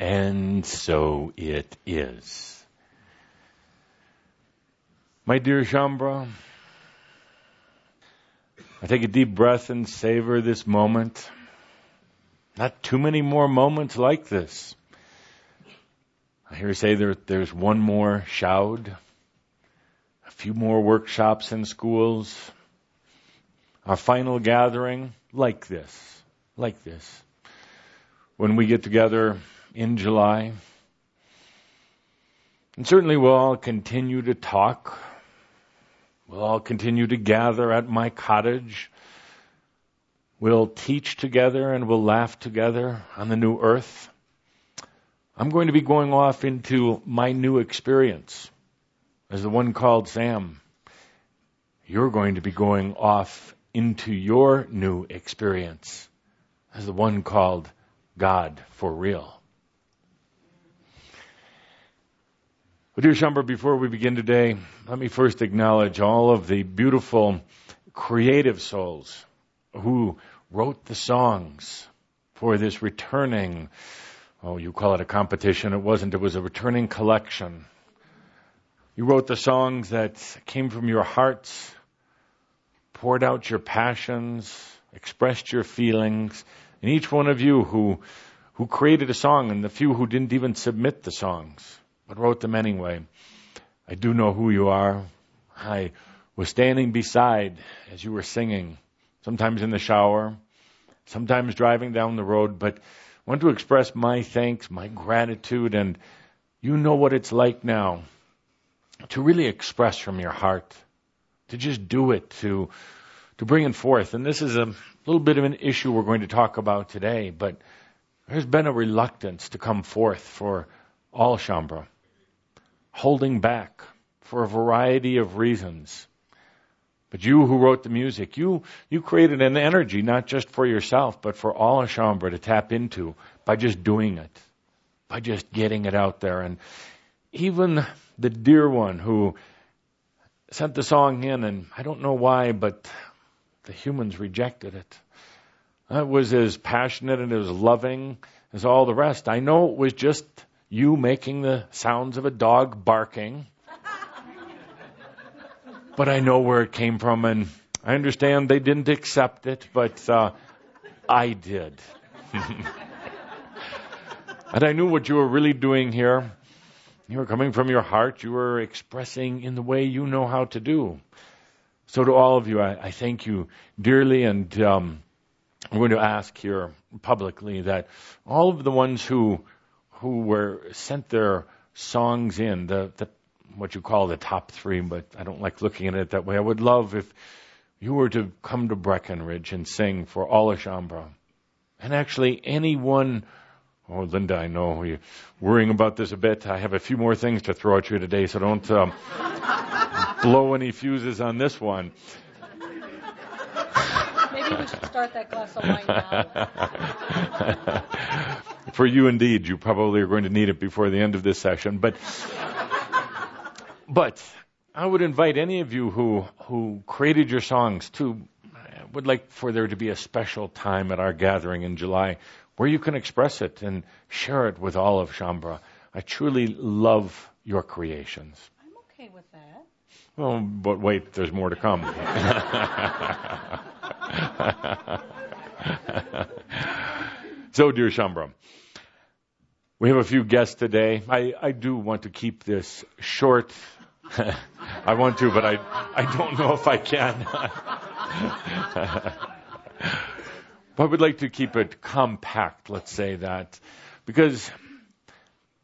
And so it is. My dear Shaumbra, I take a deep breath and savor this moment. Not too many more moments like this. I hear you say there, there's one more shoud, a few more workshops in schools, our final gathering like this, like this. When we get together in July, and certainly we'll all continue to talk. We'll all continue to gather at my cottage. We'll teach together and we'll laugh together on the new earth. I'm going to be going off into my new experience as the one called Sam. You're going to be going off into your new experience as the one called God for real. Well, dear Shaumbra, before we begin today, let me first acknowledge all of the beautiful creative souls who wrote the songs for this returning, oh, you call it a competition. It wasn't. It was a returning collection. You wrote the songs that came from your hearts, poured out your passions, expressed your feelings. And each one of you who, who created a song and the few who didn't even submit the songs, but wrote them anyway. I do know who you are. I was standing beside as you were singing, sometimes in the shower, sometimes driving down the road, but want to express my thanks, my gratitude, and you know what it's like now to really express from your heart to just do it, to to bring it forth. And this is a little bit of an issue we're going to talk about today, but there's been a reluctance to come forth for all Shaumbra, holding back for a variety of reasons. But you who wrote the music, you, you created an energy not just for yourself, but for all of Shaumbra to tap into by just doing it, by just getting it out there. And even the dear one who sent the song in, and I don't know why, but the humans rejected it. It was as passionate and as loving as all the rest. I know it was just you making the sounds of a dog barking, but I know where it came from, and I understand they didn't accept it, but uh, I did. and I knew what you were really doing here. You were coming from your heart. You were expressing in the way you know how to do. So to all of you, I, I thank you dearly, and um, I'm going to ask here publicly that all of the ones who who were sent their songs in, the, the what you call the top three, but I don't like looking at it that way. I would love if you were to come to Breckenridge and sing for all of Shaumbra. And actually, anyone Oh, Linda, I know you're worrying about this a bit. I have a few more things to throw at you today, so don't um, blow any fuses on this one. Maybe we should start that glass of wine now. For you, indeed, you probably are going to need it before the end of this session. But, but I would invite any of you who who created your songs to would like for there to be a special time at our gathering in July where you can express it and share it with all of Shaumbra. I truly love your creations. I'm okay with that. Well, but wait, there's more to come. so, dear Shaumbra, we have a few guests today. I, I do want to keep this short. I want to, but I, I don't know if I can. but I would like to keep it compact, let's say that, because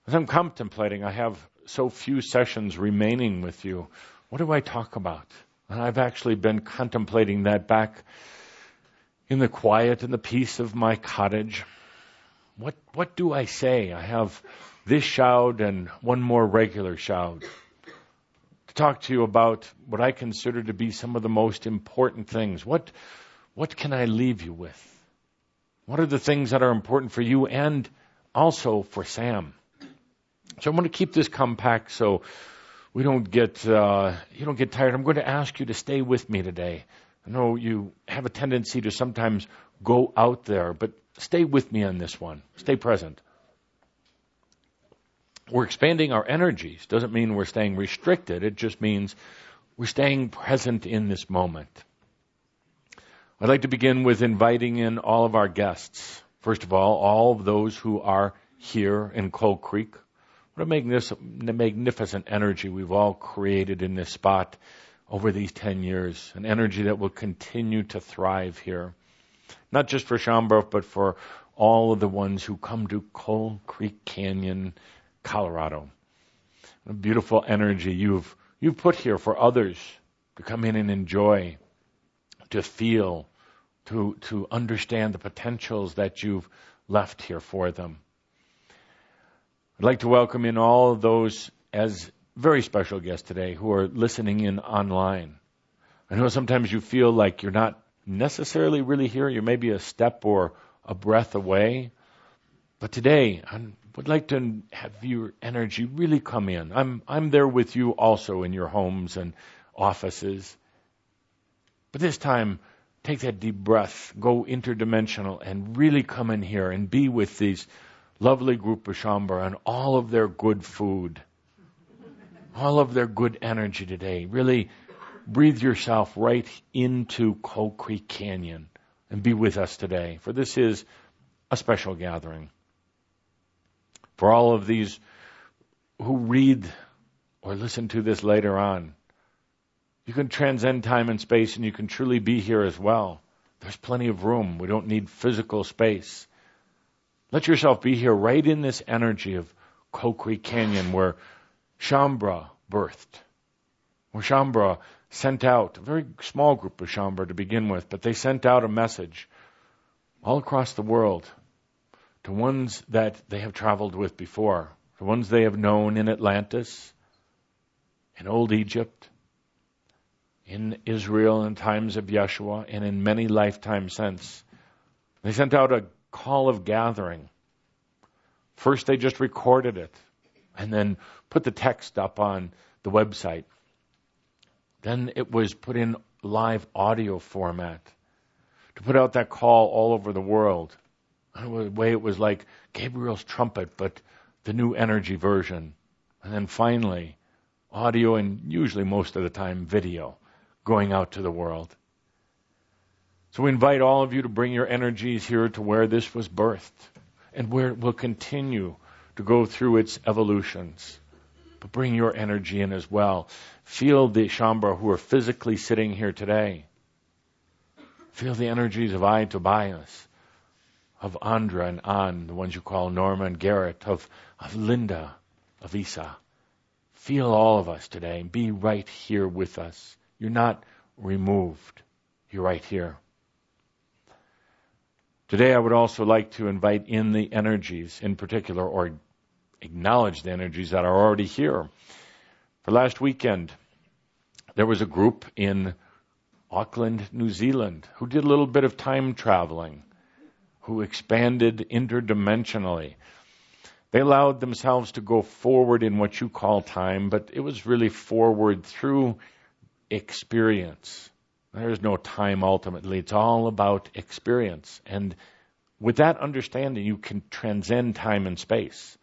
as I'm contemplating, I have so few sessions remaining with you. What do I talk about? And I've actually been contemplating that back in the quiet and the peace of my cottage. What what do I say? I have this shoud and one more regular shoud to talk to you about what I consider to be some of the most important things. What what can I leave you with? What are the things that are important for you and also for Sam? So I'm going to keep this compact so we don't get uh, you don't get tired. I'm going to ask you to stay with me today. I know you have a tendency to sometimes go out there, but stay with me on this one. Stay present. we're expanding our energies. Doesn't mean we're staying restricted. It just means we're staying present in this moment. I'd like to begin with inviting in all of our guests. First of all, all of those who are here in Coal Creek. What a magnificent energy we've all created in this spot over these 10 years. An energy that will continue to thrive here. Not just for Shaumbra, but for all of the ones who come to Coal Creek Canyon Colorado. A beautiful energy you've, you've put here for others to come in and enjoy, to feel, to, to understand the potentials that you've left here for them. I'd like to welcome in all of those as very special guests today who are listening in online. I know sometimes you feel like you're not necessarily really here. You're maybe a step or a breath away. But today, I would like to have your energy really come in. I'm, I'm there with you also in your homes and offices. But this time, take that deep breath, go interdimensional, and really come in here and be with these lovely group of Shaumbra and all of their good food, all of their good energy today. Really breathe yourself right into Coal Creek Canyon and be with us today, for this is a special gathering for all of these who read or listen to this later on. You can transcend time and space and you can truly be here as well. There's plenty of room. We don't need physical space. Let yourself be here right in this energy of Creek Canyon where Shaumbra birthed. Where Shaumbra sent out a very small group of Shaumbra to begin with, but they sent out a message all across the world to ones that they have traveled with before, the ones they have known in Atlantis, in Old Egypt, in Israel in times of Yeshua, and in many lifetimes since. They sent out a call of gathering. First, they just recorded it and then put the text up on the website. Then it was put in live audio format to put out that call all over the world in a way it was like Gabriel's trumpet, but the new energy version. And then finally, audio and usually most of the time video going out to the world. So we invite all of you to bring your energies here to where this was birthed and where it will continue to go through its evolutions. But bring your energy in as well. Feel the Shaumbra who are physically sitting here today. Feel the energies of I, Tobias, of Andra and An, the ones you call Norma and Garrett, of, of Linda, of Isa. Feel all of us today be right here with us. You're not removed. You're right here. Today I would also like to invite in the energies in particular or acknowledge the energies that are already here. For last weekend, there was a group in Auckland, New Zealand, who did a little bit of time traveling who expanded interdimensionally. They allowed themselves to go forward in what you call time, but it was really forward through experience. There's no time ultimately. It's all about experience. And with that understanding, you can transcend time and space.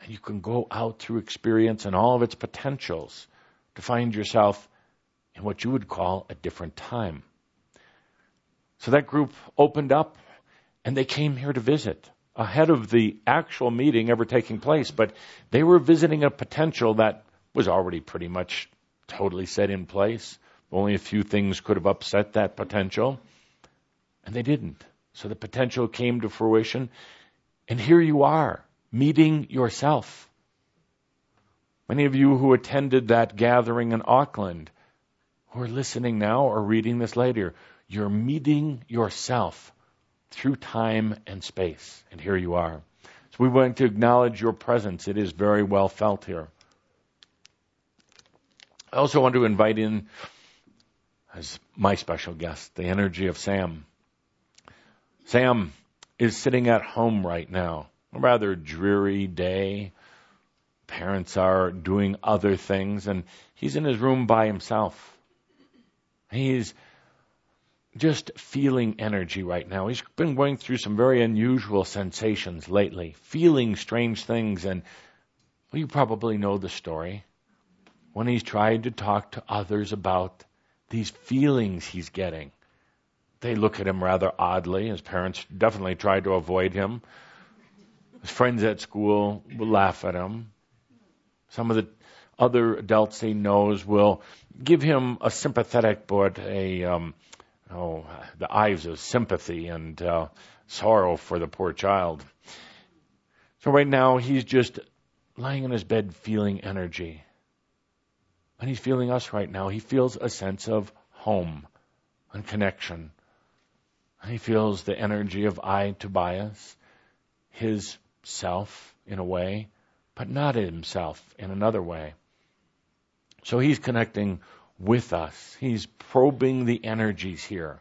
And you can go out through experience and all of its potentials to find yourself in what you would call a different time. So that group opened up and they came here to visit ahead of the actual meeting ever taking place. But they were visiting a potential that was already pretty much totally set in place. Only a few things could have upset that potential, and they didn't. So the potential came to fruition, and here you are, meeting yourself. Many of you who attended that gathering in Auckland, who are listening now or reading this later, you're meeting yourself through time and space. And here you are. So we want to acknowledge your presence. It is very well felt here. I also want to invite in as my special guest the energy of Sam. Sam is sitting at home right now. A rather dreary day. Parents are doing other things, and he's in his room by himself. He's just feeling energy right now. He's been going through some very unusual sensations lately, feeling strange things and Well, you probably know the story. When he's tried to talk to others about these feelings he's getting, they look at him rather oddly. His parents definitely tried to avoid him. His friends at school will laugh at him. Some of the other adults he knows will give him a sympathetic but a um, oh the eyes of sympathy and uh, sorrow for the poor child. So right now he's just lying in his bed feeling energy. And he's feeling us right now. He feels a sense of home and connection. He feels the energy of I, Tobias, his self in a way, but not himself in another way. So he's connecting with us. He's probing the energies here.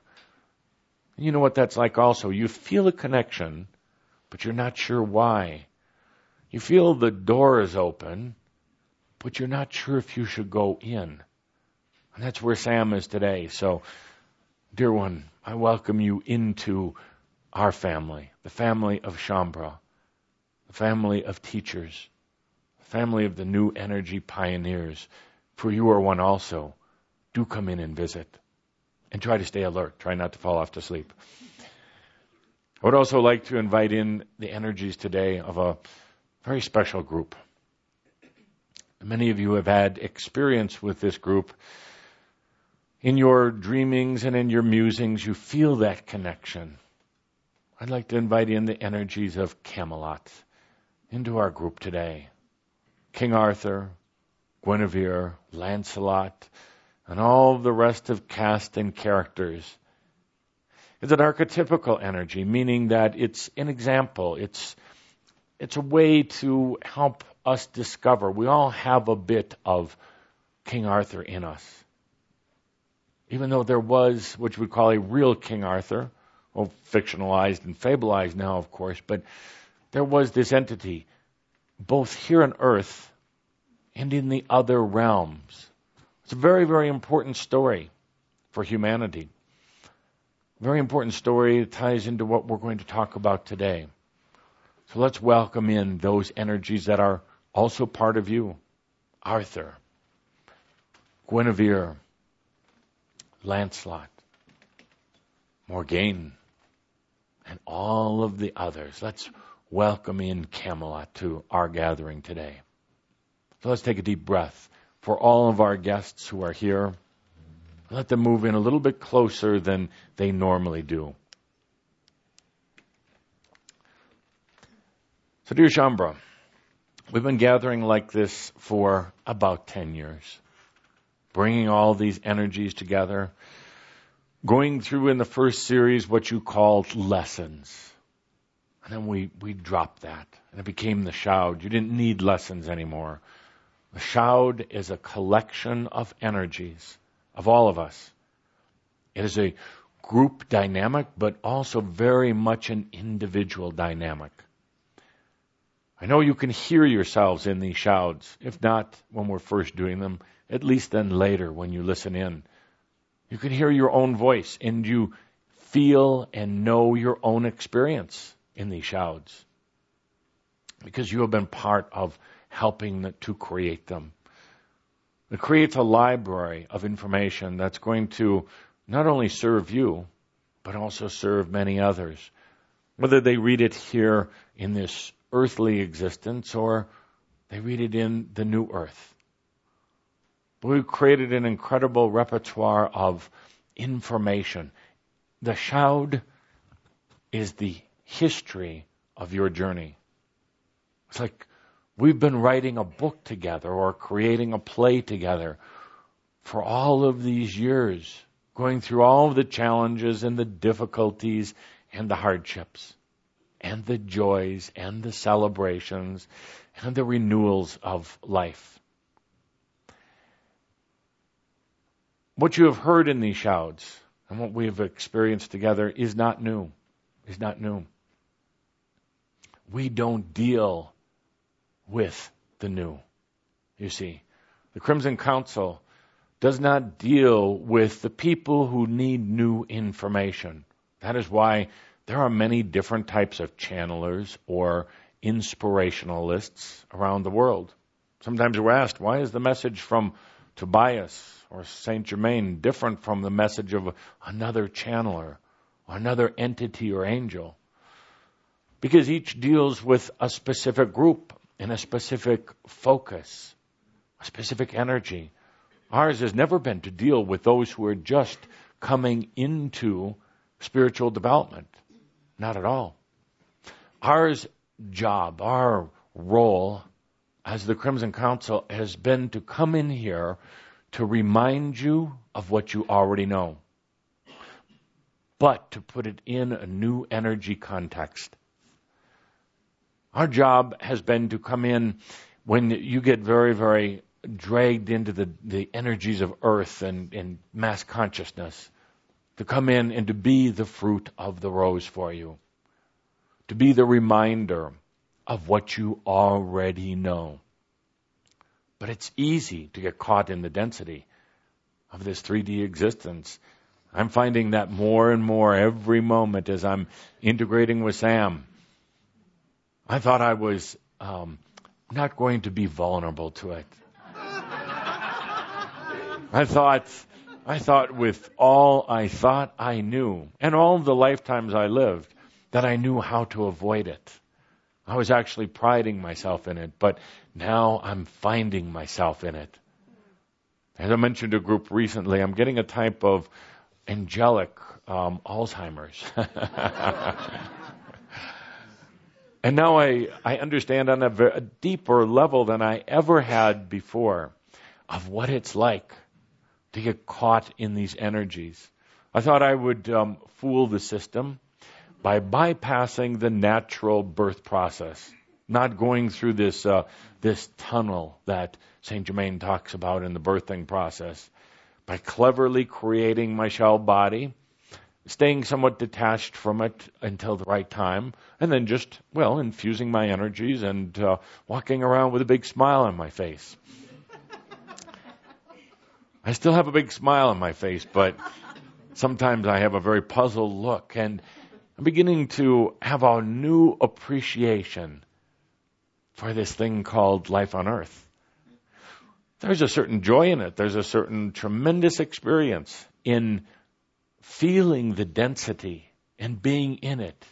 You know what that's like also. You feel a connection, but you're not sure why. You feel the door is open, but you're not sure if you should go in. And that's where Sam is today. So, dear one, I welcome you into our family, the family of Shaumbra, the family of teachers, the family of the new energy pioneers. For you are one also. Do come in and visit. And try to stay alert. Try not to fall off to sleep. I would also like to invite in the energies today of a very special group. Many of you have had experience with this group. In your dreamings and in your musings, you feel that connection. I'd like to invite in the energies of Camelot into our group today. King Arthur, Guinevere, Lancelot, and all the rest of cast and characters. is an archetypical energy, meaning that it's an example, it's it's a way to help us discover. We all have a bit of King Arthur in us. Even though there was what we call a real King Arthur, well, fictionalized and fableized now, of course, but there was this entity, both here on earth and in the other realms. It's a very, very important story for humanity. Very important story that ties into what we're going to talk about today. So let's welcome in those energies that are also part of you. Arthur, Guinevere, Lancelot, Morgane, and all of the others. Let's welcome in Camelot to our gathering today. So let's take a deep breath for all of our guests who are here. Let them move in a little bit closer than they normally do. So, dear Shaumbra, we've been gathering like this for about 10 years, bringing all these energies together, going through in the first series what you called lessons. And then we, we dropped that, and it became the Shoud. You didn't need lessons anymore. The Shoud is a collection of energies of all of us. It is a group dynamic, but also very much an individual dynamic. I know you can hear yourselves in these shouds, if not when we're first doing them, at least then later when you listen in. You can hear your own voice and you feel and know your own experience in these shouds because you have been part of helping to create them. It creates a library of information that's going to not only serve you, but also serve many others. Whether they read it here in this earthly existence or they read it in the new earth. We've created an incredible repertoire of information. The Shoud is the history of your journey. It's like we've been writing a book together or creating a play together for all of these years, going through all of the challenges and the difficulties and the hardships and the joys and the celebrations and the renewals of life. What you have heard in these shouds and what we have experienced together is not new. Is not new. We don't deal with the new. You see, the Crimson Council does not deal with the people who need new information. That is why there are many different types of channelers or inspirationalists around the world. Sometimes we're asked, why is the message from Tobias or Saint Germain different from the message of another channeler, or another entity or angel? Because each deals with a specific group in a specific focus, a specific energy. Ours has never been to deal with those who are just coming into spiritual development. Not at all. Ours job, our role as the Crimson Council has been to come in here to remind you of what you already know, but to put it in a new energy context. Our job has been to come in when you get very, very dragged into the, the energies of earth and, and mass consciousness, to come in and to be the fruit of the rose for you, to be the reminder of what you already know. But it's easy to get caught in the density of this 3D existence. I'm finding that more and more every moment as I'm integrating with Sam. I thought I was um, not going to be vulnerable to it. I thought, I thought with all I thought I knew, and all the lifetimes I lived, that I knew how to avoid it. I was actually priding myself in it, but now I'm finding myself in it. As I mentioned to a group recently, I'm getting a type of angelic um, Alzheimer's. and now I, I understand on a, deeper level than I ever had before of what it's like to get caught in these energies. I thought I would um, fool the system by bypassing the natural birth process, not going through this uh, this tunnel that Saint Germain talks about in the birthing process, by cleverly creating my shell body, staying somewhat detached from it until the right time, and then just well infusing my energies and uh, walking around with a big smile on my face. I still have a big smile on my face, but sometimes I have a very puzzled look and I'm beginning to have a new appreciation for this thing called life on earth. There's a certain joy in it. There's a certain tremendous experience in feeling the density and being in it,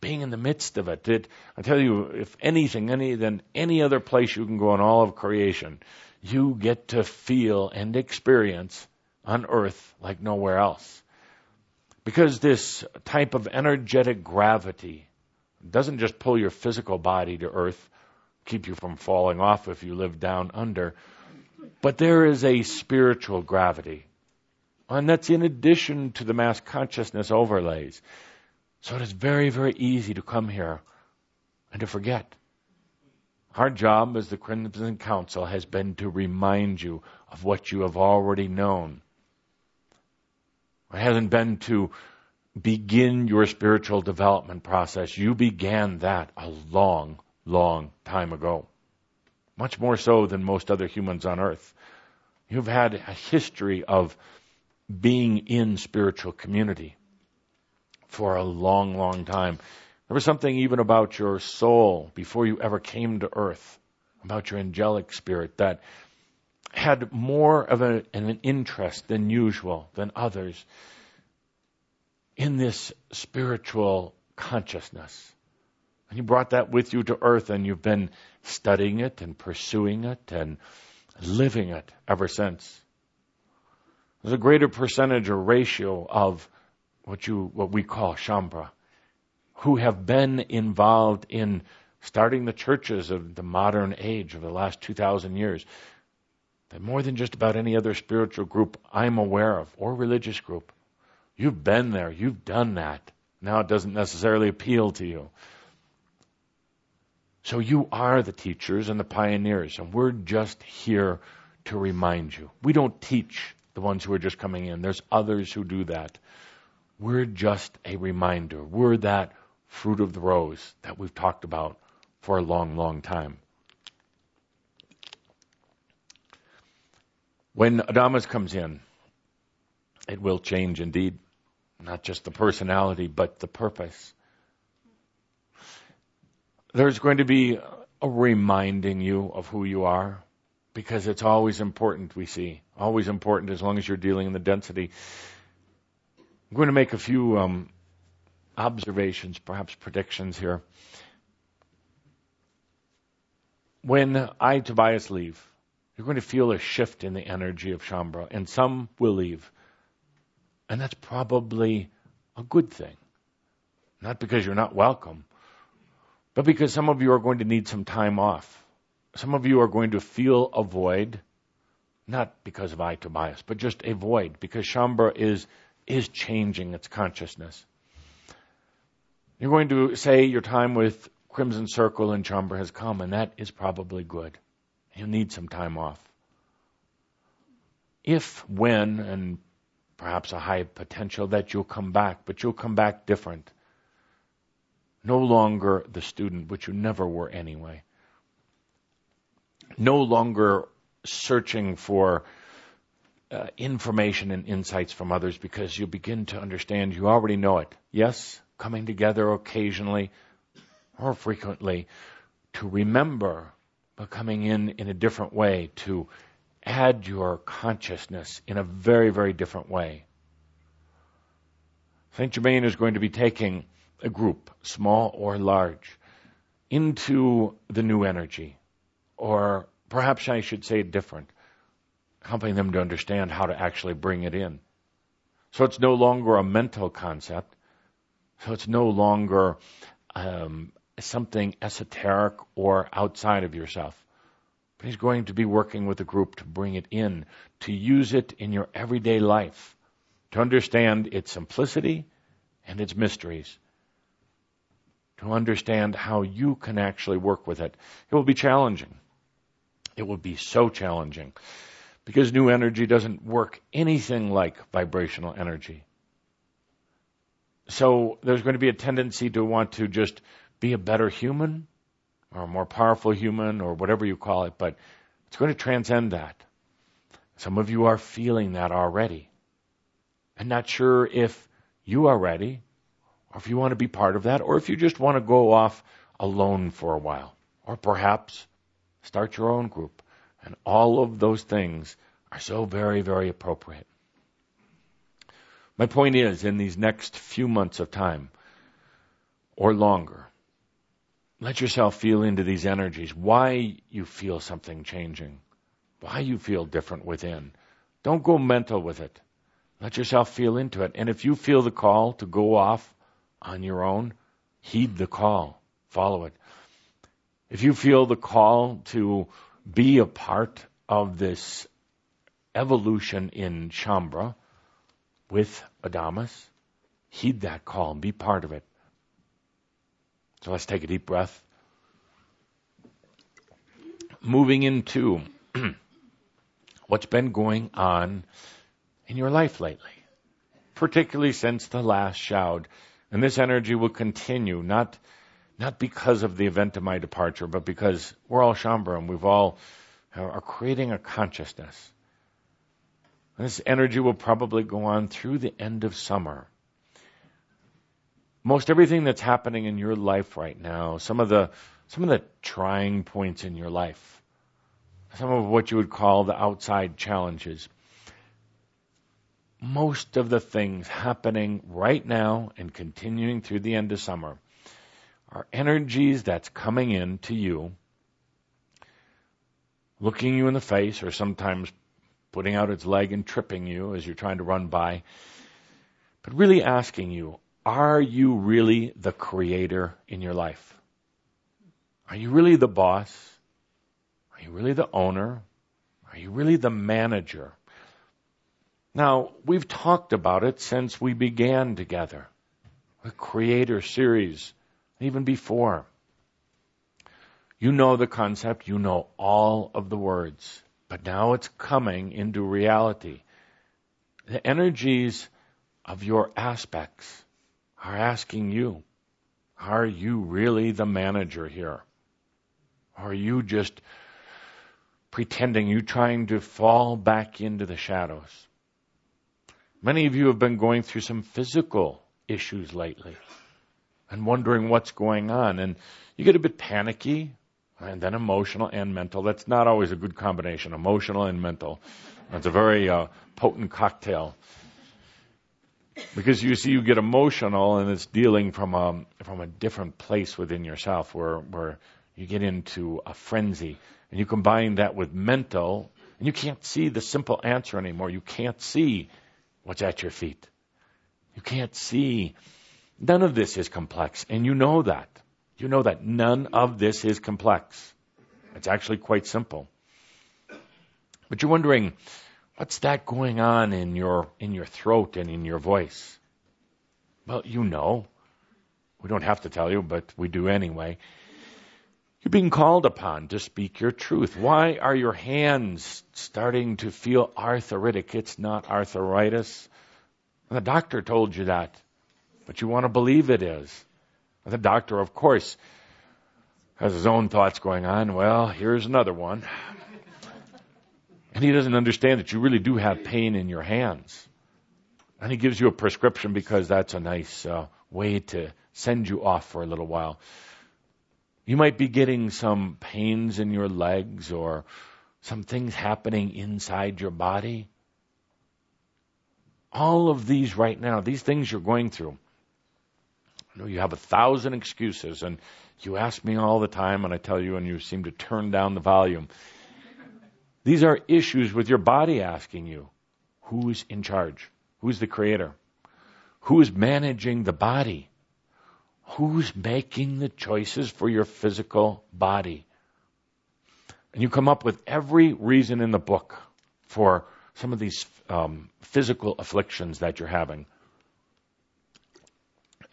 being in the midst of it. it I tell you, if anything, any than any other place you can go in all of creation, you get to feel and experience on earth like nowhere else. Because this type of energetic gravity doesn't just pull your physical body to earth, keep you from falling off if you live down under, but there is a spiritual gravity. And that's in addition to the mass consciousness overlays. So it is very, very easy to come here and to forget. Our job as the Crimson Council has been to remind you of what you have already known it hasn't been to begin your spiritual development process. You began that a long, long time ago. Much more so than most other humans on earth. You've had a history of being in spiritual community for a long, long time. There was something even about your soul before you ever came to earth, about your angelic spirit that had more of a, an interest than usual, than others, in this spiritual consciousness. And you brought that with you to earth and you've been studying it and pursuing it and living it ever since. There's a greater percentage or ratio of what you, what we call Shaumbra, who have been involved in starting the churches of the modern age of the last 2,000 years that more than just about any other spiritual group I'm aware of or religious group. You've been there, you've done that. Now it doesn't necessarily appeal to you. So you are the teachers and the pioneers, and we're just here to remind you. We don't teach the ones who are just coming in. There's others who do that. We're just a reminder. We're that fruit of the rose that we've talked about for a long, long time. When Adamus comes in, it will change indeed. Not just the personality, but the purpose. There's going to be a reminding you of who you are because it's always important, we see. Always important as long as you're dealing in the density. I'm going to make a few um, observations, perhaps predictions here. When I, Tobias, leave, you're going to feel a shift in the energy of Shaumbra, and some will leave. And that's probably a good thing. Not because you're not welcome, but because some of you are going to need some time off. Some of you are going to feel a void, not because of I, Tobias, but just a void, because Shaumbra is, is changing its consciousness. You're going to say your time with Crimson Circle and Shaumbra has come, and that is probably good. You'll need some time off. If, when, and perhaps a high potential that you'll come back, but you'll come back different. No longer the student, which you never were anyway. No longer searching for uh, information and insights from others because you begin to understand you already know it. Yes, coming together occasionally or frequently to remember, but coming in in a different way to add your consciousness in a very, very different way. St. Germain is going to be taking a group, small or large, into the new energy, or perhaps I should say it different, helping them to understand how to actually bring it in. So it's no longer a mental concept, so it's no longer um, something esoteric or outside of yourself. But he's going to be working with a group to bring it in, to use it in your everyday life, to understand its simplicity and its mysteries, to understand how you can actually work with it. It will be challenging. It will be so challenging because new energy doesn't work anything like vibrational energy. So there's going to be a tendency to want to just be a better human or a more powerful human or whatever you call it, but it's going to transcend that. Some of you are feeling that already and not sure if you are ready or if you want to be part of that or if you just want to go off alone for a while or perhaps start your own group. And all of those things are so very, very appropriate. My point is, in these next few months of time, or longer, let yourself feel into these energies, why you feel something changing, why you feel different within. Don't go mental with it. Let yourself feel into it. And if you feel the call to go off on your own, heed the call, follow it. If you feel the call to be a part of this evolution in Shaumbra with Adamus, heed that call and be part of it. So let's take a deep breath. Moving into what's been going on in your life lately, particularly since the last shoud. And this energy will continue, not, not because of the event of my departure, but because we're all Shaumbra and we've all are creating a consciousness. this energy will probably go on through the end of summer most everything that's happening in your life right now, some of the some of the trying points in your life, some of what you would call the outside challenges. Most of the things happening right now and continuing through the end of summer are energies that's coming in to you, looking you in the face, or sometimes putting out its leg and tripping you as you're trying to run by, but really asking you, are you really the creator in your life? Are you really the boss? Are you really the owner? Are you really the manager? Now, we've talked about it since we began together, the Creator series, even before. You know the concept, you know all of the words, but now it's coming into reality. The energies of your aspects are asking you, are you really the manager here? Are you just pretending you trying to fall back into the shadows? Many of you have been going through some physical issues lately. And wondering what's going on. And you get a bit panicky and then emotional and mental. That's not always a good combination, emotional and mental. It's a very uh, potent cocktail. Because you see, you get emotional, and it's dealing from a from a different place within yourself, where where you get into a frenzy, and you combine that with mental, and you can't see the simple answer anymore. You can't see what's at your feet. You can't see. None of this is complex, and you know that. You know that none of this is complex. It's actually quite simple. But you're wondering, what's that going on in your in your throat and in your voice? Well, you know. We don't have to tell you, but we do anyway. You're being called upon to speak your truth. Why are your hands starting to feel arthritic? It's not arthritis. The doctor told you that, but you want to believe it is. The doctor, of course, has his own thoughts going on. Well, here's another one. And he doesn't understand that you really do have pain in your hands. And he gives you a prescription because that's a nice uh, way to send you off for a little while. You might be getting some pains in your legs or some things happening inside your body. All of these right now, these things you're going through, Know you have a thousand excuses, and you ask me all the time, and I tell you, and you seem to turn down the volume. These are issues with your body asking you who's in charge? Who's the creator? Who's managing the body? Who's making the choices for your physical body? And you come up with every reason in the book for some of these um, physical afflictions that you're having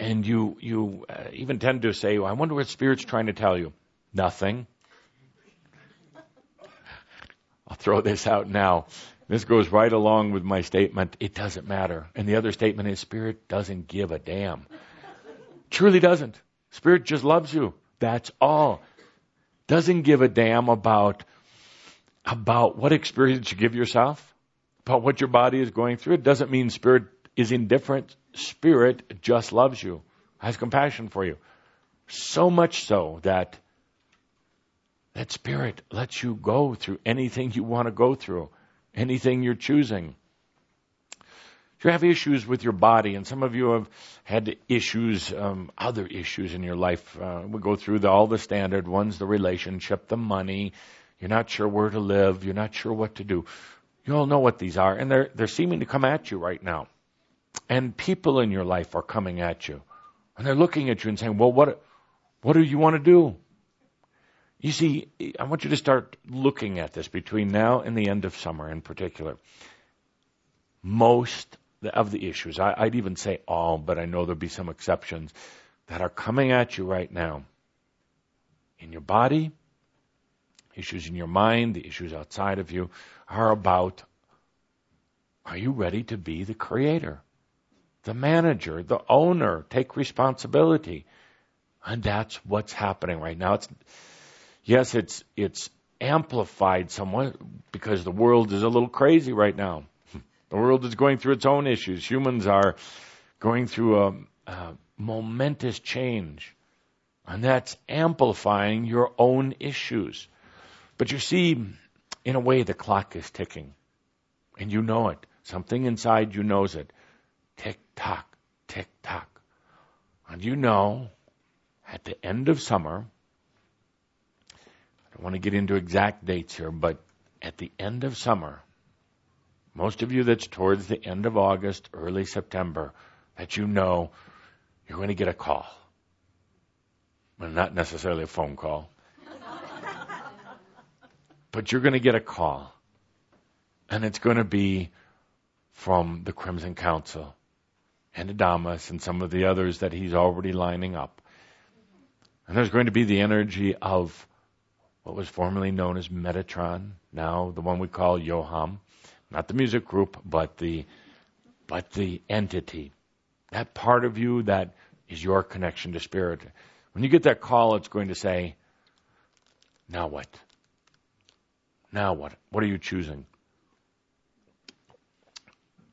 and you you uh, even tend to say, well, "I wonder what Spirit's trying to tell you." Nothing. I'll throw this out now. This goes right along with my statement. It doesn't matter. And the other statement is Spirit doesn't give a damn. Truly doesn't. Spirit just loves you. That's all. Doesn't give a damn about about what experience you give yourself, about what your body is going through. It doesn't mean Spirit is indifferent. Spirit just loves you, has compassion for you. So much so that that Spirit lets you go through anything you want to go through, anything you're choosing. You have issues with your body, and some of you have had issues, um, other issues in your life. Uh, we go through the, all the standard ones: the relationship, the money. You're not sure where to live. You're not sure what to do. You all know what these are, and they're they're seeming to come at you right now. And people in your life are coming at you. And they're looking at you and saying, well, what, what do you want to do? You see, I want you to start looking at this between now and the end of summer in particular. Most of the issues, I, would even say all, but I know there'll be some exceptions, that are coming at you right now in your body, issues in your mind, the issues outside of you, are about are you ready to be the creator? The manager, the owner, take responsibility. And that's what's happening right now. It's, yes, it's, it's amplified somewhat because the world is a little crazy right now. The world is going through its own issues. Humans are going through a, a momentous change. And that's amplifying your own issues. But you see, in a way, the clock is ticking. And you know it. Something inside you knows it. Tick tock, tick tock. And you know, at the end of summer, I don't want to get into exact dates here, but at the end of summer, most of you that's towards the end of August, early September, that you know you're going to get a call. Well, not necessarily a phone call. but you're going to get a call. And it's going to be from the Crimson Council and Adamus and some of the others that he's already lining up. And there's going to be the energy of what was formerly known as Metatron, now the one we call Yoham, not the music group, but the but the entity, that part of you that is your connection to spirit. When you get that call, it's going to say, "Now what? Now what? What are you choosing?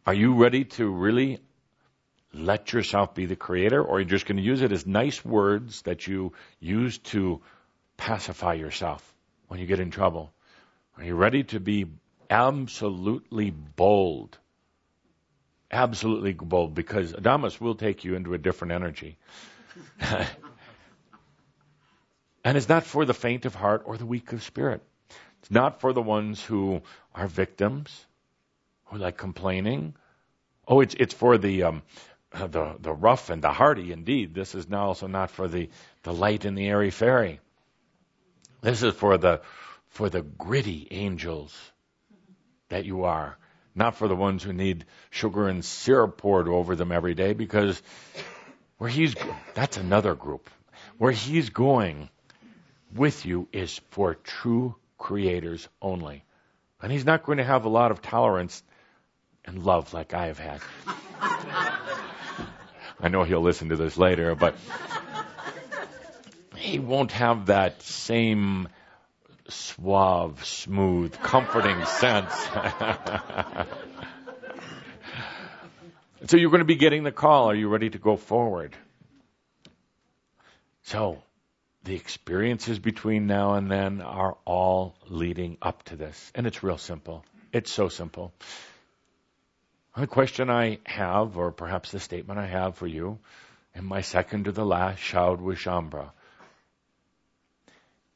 Are you ready to really let yourself be the creator, or you're just going to use it as nice words that you use to pacify yourself when you get in trouble? Are you ready to be absolutely bold? Absolutely bold, because Adamus will take you into a different energy. and it's not for the faint of heart or the weak of spirit. It's not for the ones who are victims, who like complaining. Oh, it's it's for the um, Uh, the the rough and the hardy. Indeed, this is now also not for the the light and the airy fairy. This is for the for the gritty angels that you are, not for the ones who need sugar and syrup poured over them every day. Because where he's that's another group. Where he's going with you is for true creators only. And he's not going to have a lot of tolerance and love like I have had. I know he'll listen to this later, but he won't have that same suave, smooth, comforting sense. so you're going to be getting the call. Are you ready to go forward? So, the experiences between now and then are all leading up to this. And it's real simple. It's so simple. The question I have, or perhaps the statement I have for you, in my second to the last Shoud with Shaumbra,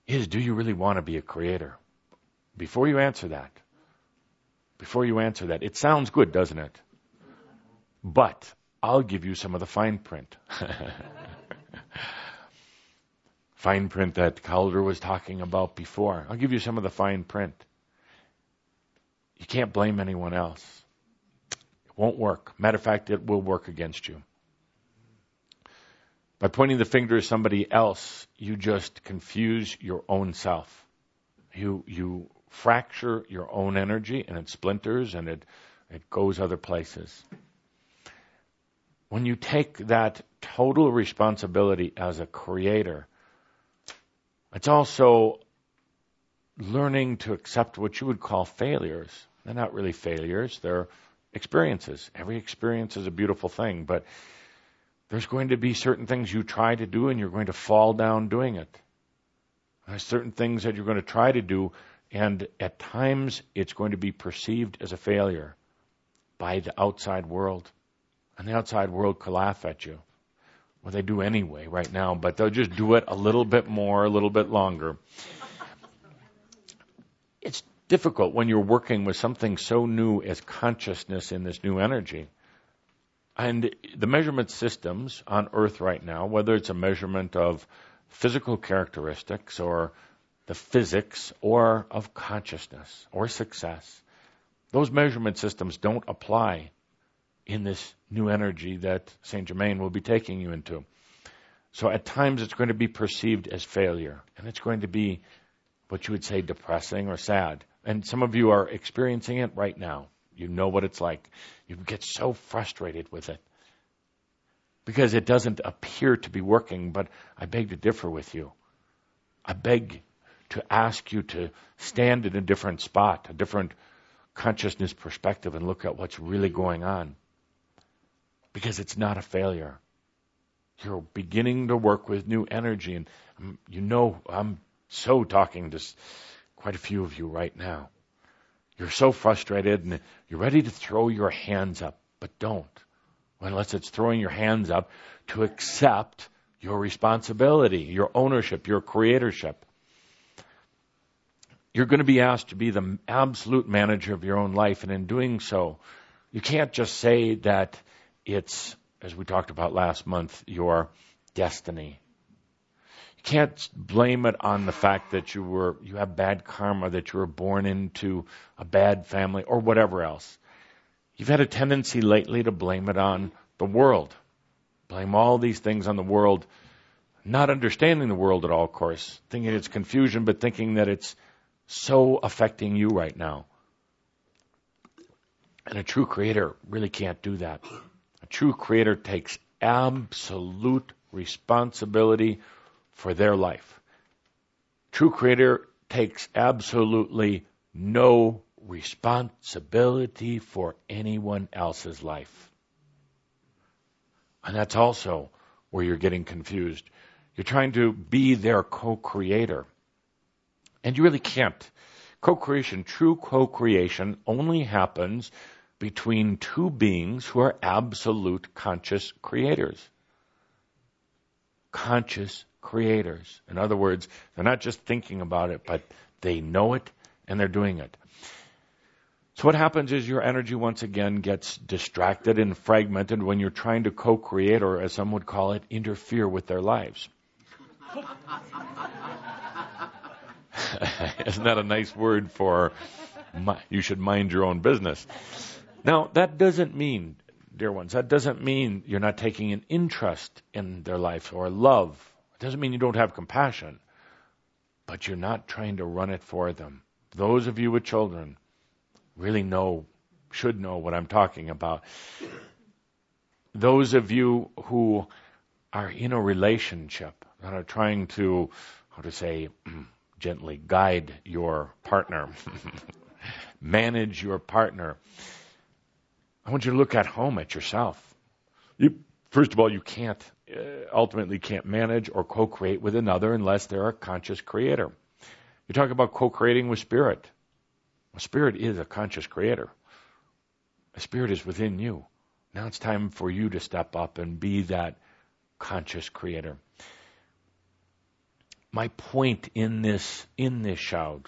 is do you really want to be a creator? Before you answer that, before you answer that, it sounds good, doesn't it? But I'll give you some of the fine print. fine print that Cauldre was talking about before. I'll give you some of the fine print. You can't blame anyone else. Won't work. Matter of fact, it will work against you. By pointing the finger at somebody else, you just confuse your own self. You you fracture your own energy and it splinters and it it goes other places. When you take that total responsibility as a creator, it's also learning to accept what you would call failures. They're not really failures, they're experiences. Every experience is a beautiful thing, but there's going to be certain things you try to do and you're going to fall down doing it. There's certain things that you're going to try to do, and at times it's going to be perceived as a failure by the outside world. And the outside world could laugh at you. Well, they do anyway right now, but they'll just do it a little bit more, a little bit longer. Difficult when you're working with something so new as consciousness in this new energy. And the measurement systems on Earth right now, whether it's a measurement of physical characteristics or the physics or of consciousness or success, those measurement systems don't apply in this new energy that Saint Germain will be taking you into. So at times it's going to be perceived as failure, and it's going to be what you would say depressing or sad. And some of you are experiencing it right now. You know what it's like. You get so frustrated with it because it doesn't appear to be working, but I beg to differ with you. I beg to ask you to stand in a different spot, a different consciousness perspective, and look at what's really going on because it's not a failure. You're beginning to work with new energy, and um, you know I'm so talking to quite a few of you right now. You're so frustrated and you're ready to throw your hands up, but don't. Unless it's throwing your hands up to accept your responsibility, your ownership, your creatorship. You're going to be asked to be the absolute manager of your own life, and in doing so, you can't just say that it's, as we talked about last month, your destiny. You can't blame it on the fact that you were, you have bad karma, that you were born into a bad family, or whatever else. You've had a tendency lately to blame it on the world. Blame all these things on the world, not understanding the world at all, of course, thinking it's confusion, but thinking that it's so affecting you right now. And a true creator really can't do that. A true creator takes absolute responsibility for their life. True creator takes absolutely no responsibility for anyone else's life. And that's also where you're getting confused. You're trying to be their co-creator. And you really can't. Co-creation, true co-creation only happens between two beings who are absolute conscious creators. Conscious creators. In other words, they're not just thinking about it, but they know it and they're doing it. So what happens is your energy once again gets distracted and fragmented when you're trying to co-create or as some would call it, interfere with their lives. Isn't that a nice word for you should mind your own business? Now, that doesn't mean, dear ones, that doesn't mean you're not taking an interest in their life or love. It doesn't mean you don't have compassion, but you're not trying to run it for them. Those of you with children really know, should know what I'm talking about. Those of you who are in a relationship that are trying to, how to say, gently guide your partner, manage your partner. I want you to look at home at yourself. You, first of all, you can't, Uh, ultimately can't manage or co-create with another unless they're a conscious creator. You talk about co-creating with spirit. A spirit is a conscious creator. A spirit is within you. Now it's time for you to step up and be that conscious creator. My point in this, in this shoud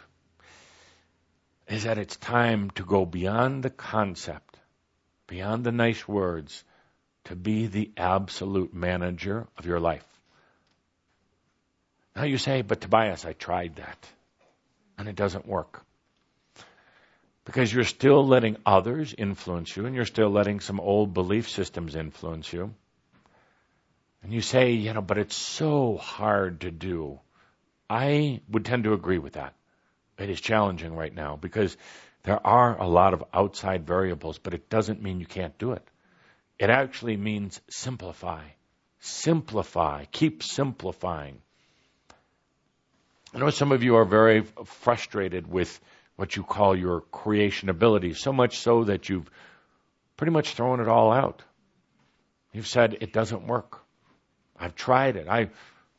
is that it's time to go beyond the concept, beyond the nice words, to be the absolute manager of your life. Now you say, but Tobias, I tried that. And it doesn't work. Because you're still letting others influence you and you're still letting some old belief systems influence you. And you say, you know, but it's so hard to do. I would tend to agree with that. It is challenging right now because there are a lot of outside variables, but it doesn't mean you can't do it. It actually means simplify. Simplify. Keep simplifying. I know some of you are very frustrated with what you call your creation ability, so much so that you've pretty much thrown it all out. You've said it doesn't work. I've tried it. I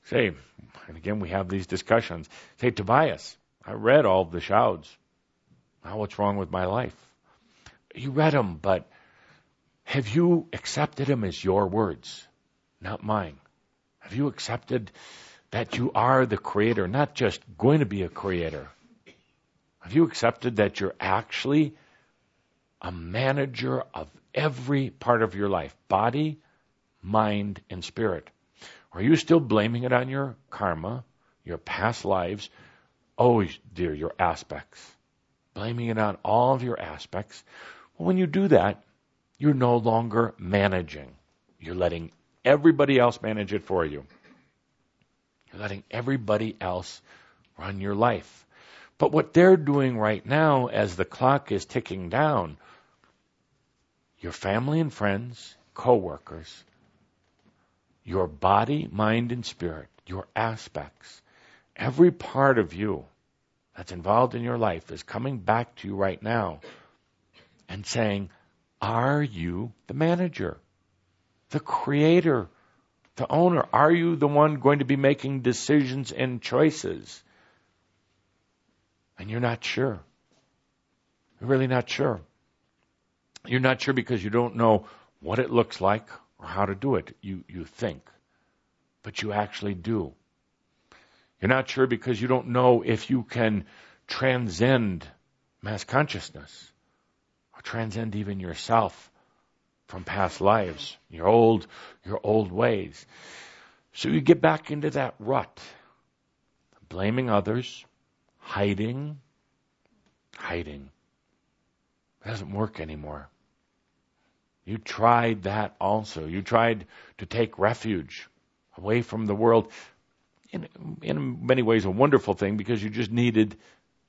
say, and again we have these discussions. Say, Tobias, I read all the shouds. Now what's wrong with my life? You read them, but have you accepted them as your words, not mine? Have you accepted that you are the creator, not just going to be a creator? Have you accepted that you're actually a manager of every part of your life, body, mind, and spirit? Are you still blaming it on your karma, your past lives? Oh, dear, your aspects. Blaming it on all of your aspects. Well, when you do that, you're no longer managing. You're letting everybody else manage it for you. You're letting everybody else run your life. But what they're doing right now as the clock is ticking down, your family and friends, coworkers, your body, mind, and spirit, your aspects, every part of you that's involved in your life is coming back to you right now and saying, are you the manager, the creator, the owner? Are you the one going to be making decisions and choices? And you're not sure. You're really not sure. You're not sure because you don't know what it looks like or how to do it. You, you think. But you actually do. You're not sure because you don't know if you can transcend mass consciousness transcend even yourself from past lives, your old, your old ways. So you get back into that rut, blaming others, hiding, hiding. It doesn't work anymore. You tried that also. You tried to take refuge away from the world. In, in many ways, a wonderful thing because you just needed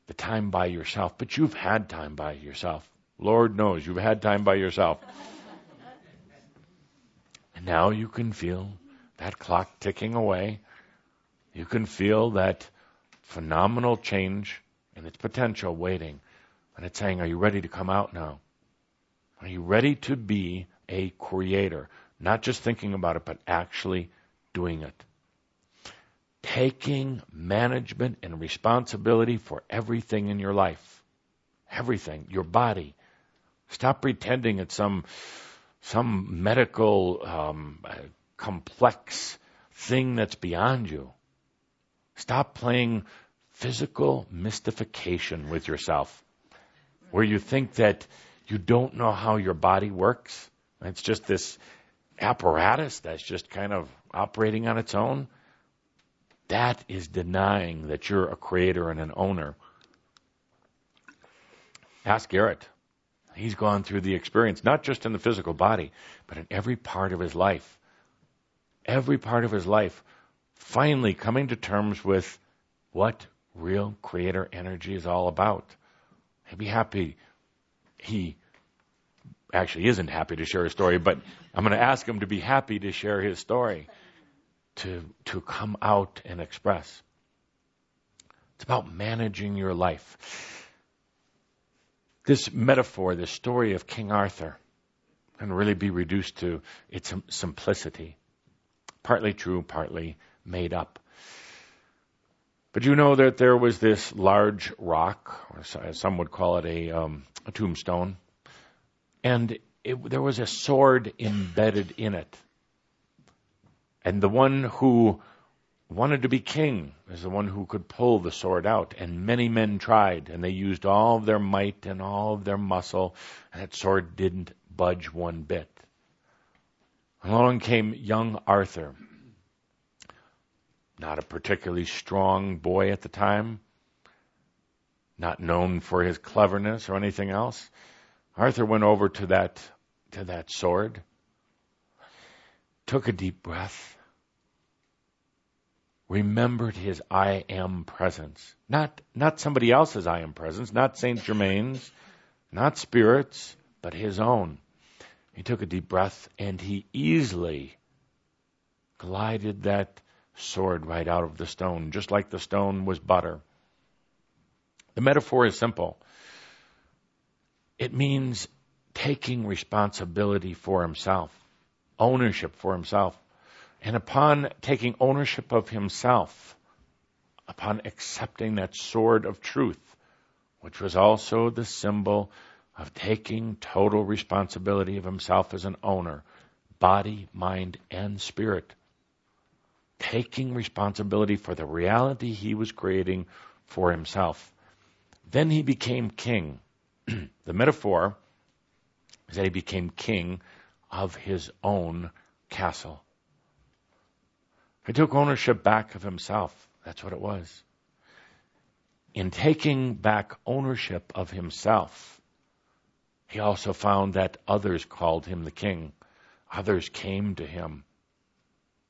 the time by yourself. But you've had time by yourself. Lord knows you've had time by yourself. And now you can feel that clock ticking away. You can feel that phenomenal change and its potential waiting. And it's saying, are you ready to come out now? Are you ready to be a creator? Not just thinking about it, but actually doing it. Taking management and responsibility for everything in your life. Everything. Your body. Stop pretending it's some, some medical, um, complex thing that's beyond you. Stop playing physical mystification with yourself where you think that you don't know how your body works. It's just this apparatus that's just kind of operating on its own. That is denying that you're a creator and an owner. Ask Garrett. He's gone through the experience, not just in the physical body, but in every part of his life. Every part of his life, finally coming to terms with what real creator energy is all about. He'd be happy. He actually isn't happy to share his story, but I'm going to ask him to be happy to share his story, to, to come out and express. It's about managing your life. This metaphor, this story of King Arthur, can really be reduced to its simplicity. Partly true, partly made up. But you know that there was this large rock, or some would call it a, um, a tombstone, and it, there was a sword embedded in it. And the one who wanted to be king is the one who could pull the sword out. And many men tried, and they used all of their might and all of their muscle, and that sword didn't budge one bit. Along came young Arthur not a particularly strong boy at the time, not known for his cleverness or anything else. Arthur went over to that to that sword, took a deep breath, remembered his I am presence. Not not somebody else's I am presence, not Saint Germain's, not spirits, but his own. He took a deep breath and he easily glided that sword right out of the stone, just like the stone was butter. The metaphor is simple. It means taking responsibility for himself, ownership for himself. And upon taking ownership of himself, upon accepting that sword of truth, which was also the symbol of taking total responsibility of himself as an owner, body, mind, and spirit, taking responsibility for the reality he was creating for himself. Then he became king. the metaphor is that he became king of his own castle. He took ownership back of himself. That's what it was. In taking back ownership of himself, he also found that others called him the king. Others came to him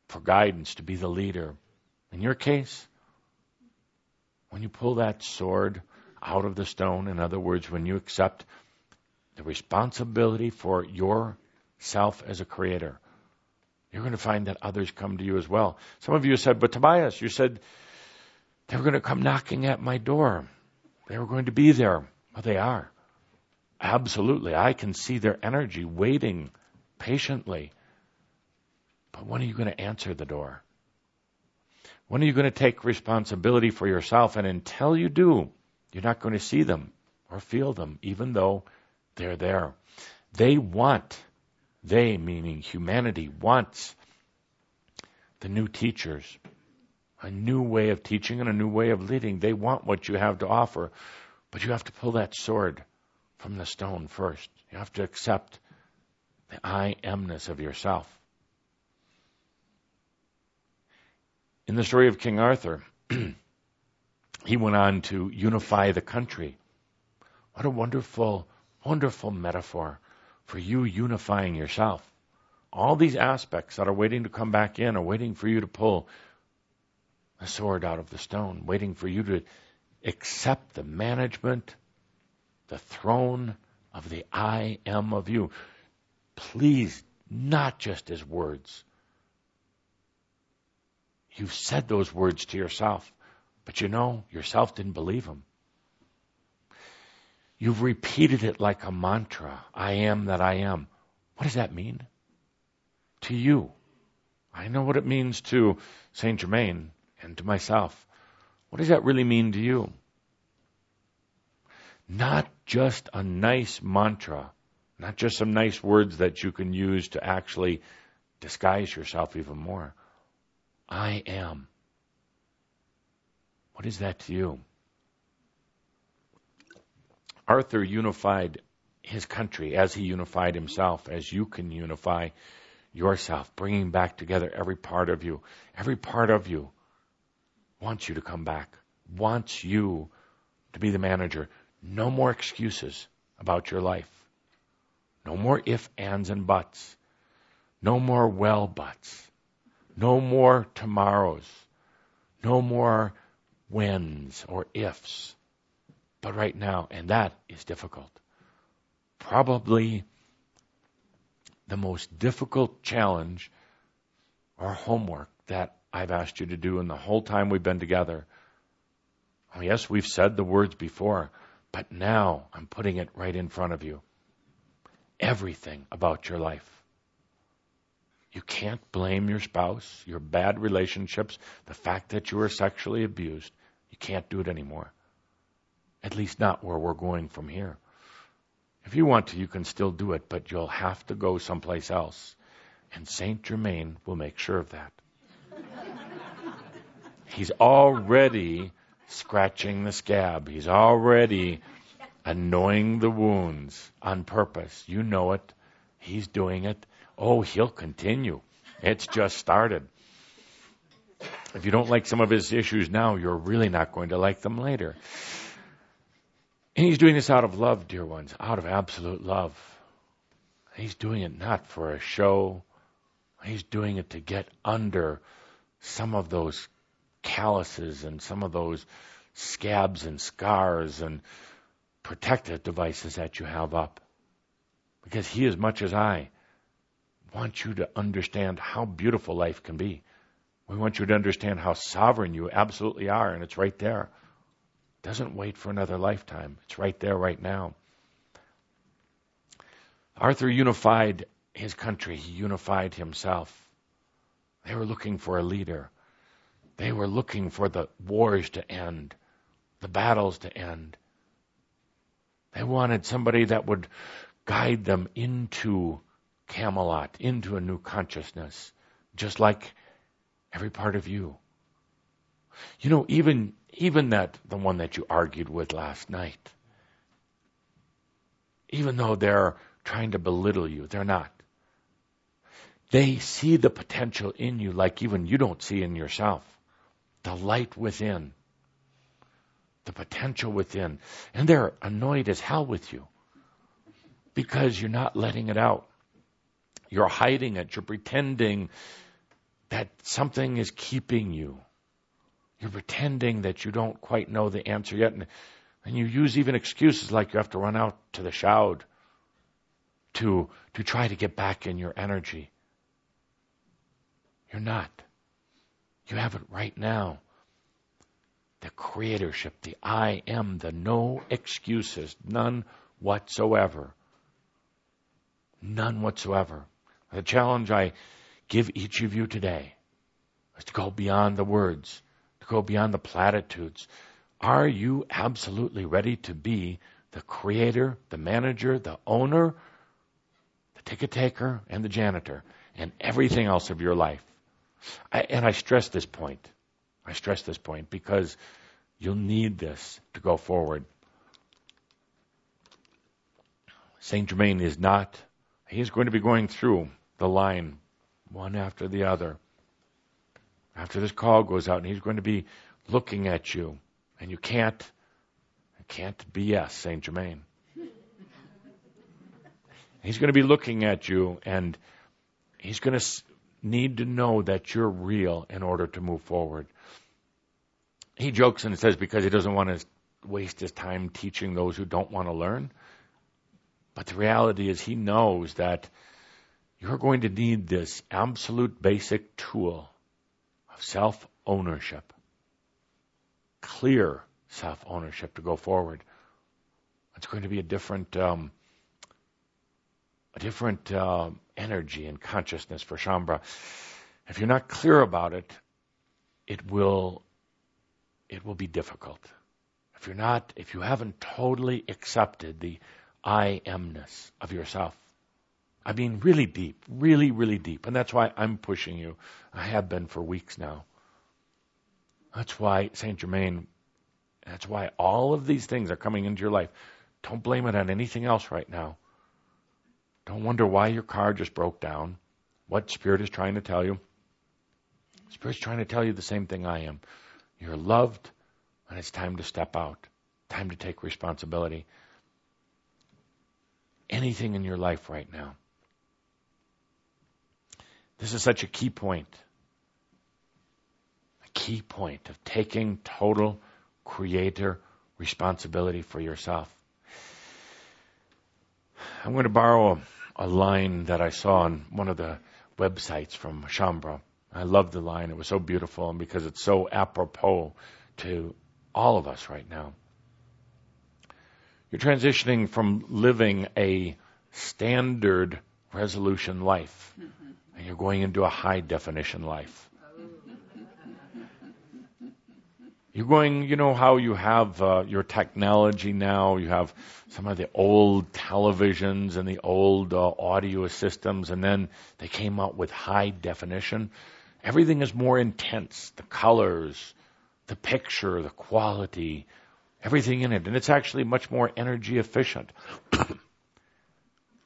for guidance, to be the leader. In your case, when you pull that sword out of the stone, in other words, when you accept the responsibility for yourself as a creator, you're going to find that others come to you as well. Some of you said, but Tobias, you said they were going to come knocking at my door. They were going to be there. Well, they are. Absolutely. I can see their energy waiting patiently but when are you going to answer the door? When are you going to take responsibility for yourself? And until you do, you're not going to see them or feel them, even though they're there. They want, they meaning humanity, wants the new teachers, a new way of teaching and a new way of leading. They want what you have to offer, but you have to pull that sword from the stone first. You have to accept the I amness of yourself. In the story of King Arthur, he went on to unify the country. What a wonderful, wonderful metaphor for you unifying yourself. All these aspects that are waiting to come back in are waiting for you to pull the sword out of the stone, waiting for you to accept the management, the throne of the I am of you. Please, not just as words, You've said those words to yourself, but you know, yourself didn't believe them. You've repeated it like a mantra I am that I am. What does that mean? to you? I know what it means to Saint Germain and to myself. What does that really mean to you? Not just a nice mantra, not just some nice words that you can use to actually disguise yourself even more. I am. What is that to you? Arthur unified his country as he unified himself, as you can unify yourself, bringing back together every part of you. Every part of you wants you to come back, wants you to be the manager. No more excuses about your life. No more if, ands, and buts. No more well buts. No more tomorrows. No more whens or ifs. But right now, and that is difficult. Probably the most difficult challenge or homework that I've asked you to do in the whole time we've been together. Oh, yes, we've said the words before, but now I'm putting it right in front of you. Everything about your life. You can't blame your spouse, your bad relationships, the fact that you were sexually abused. You can't do it anymore. At least not where we're going from here. If you want to, you can still do it, but you'll have to go someplace else. And Saint Germain will make sure of that. He's already scratching the scab. He's already annoying the wounds on purpose. You know it. He's doing it. Oh, he'll continue. It's just started. If you don't like some of his issues now, you're really not going to like them later. And he's doing this out of love, dear ones, out of absolute love. He's doing it not for a show. He's doing it to get under some of those calluses and some of those scabs and scars and protective devices that you have up. Because he, as much as I, want you to understand how beautiful life can be. We want you to understand how sovereign you absolutely are, and it's right there. Doesn't wait for another lifetime. It's right there, right now. Arthur unified his country. He unified himself. They were looking for a leader. They were looking for the wars to end, the battles to end. They wanted somebody that would guide them into Camelot, into a new consciousness, just like every part of you. You know, even even that the one that you argued with last night, even though they're trying to belittle you, they're not. They see the potential in you like even you don't see in yourself. The light within. The potential within. And they're annoyed as hell with you because you're not letting it out. You're hiding it. You're pretending that something is keeping you. You're pretending that you don't quite know the answer yet. And, and you use even excuses like you have to run out to the shoud to, to try to get back in your energy. You're not. You have it right now. The creatorship, the I am, the no excuses, none whatsoever. None whatsoever. The challenge I give each of you today is to go beyond the words, go beyond the platitudes. Are you absolutely ready to be the creator, the manager, the owner, the ticket taker, and the janitor, and everything else of your life? I, and I stress this point. I stress this point because you'll need this to go forward. Saint Germain is not, he is going to be going through the line one after the other. After this call goes out, and he's going to be looking at you, and you can't, can't BS Saint Germain. he's going to be looking at you, and he's going to need to know that you're real in order to move forward. He jokes and says because he doesn't want to waste his time teaching those who don't want to learn. But the reality is, he knows that you're going to need this absolute basic tool self ownership, clear self ownership to go forward. It's going to be a different, um, a different uh, energy and consciousness for Shaumbra. If you're not clear about it, it will it will be difficult. If you're not, if you haven't totally accepted the I amness of yourself, I mean, really deep, really, really deep. And that's why I'm pushing you. I have been for weeks now. That's why Saint Germain, that's why all of these things are coming into your life. Don't blame it on anything else right now. Don't wonder why your car just broke down. What Spirit is trying to tell you. Spirit's trying to tell you the same thing I am. You're loved, and it's time to step out. Time to take responsibility. Anything in your life right now. This is such a key point. A key point of taking total creator responsibility for yourself. I'm going to borrow a, a line that I saw on one of the websites from Shaumbra. I loved the line. It was so beautiful and because it's so apropos to all of us right now. You're transitioning from living a standard resolution life mm-hmm. And you're going into a high definition life. You're going, you know how you have uh, your technology now, you have some of the old televisions and the old uh, audio systems, and then they came out with high definition. Everything is more intense. The colors, the picture, the quality, everything in it. And it's actually much more energy efficient. and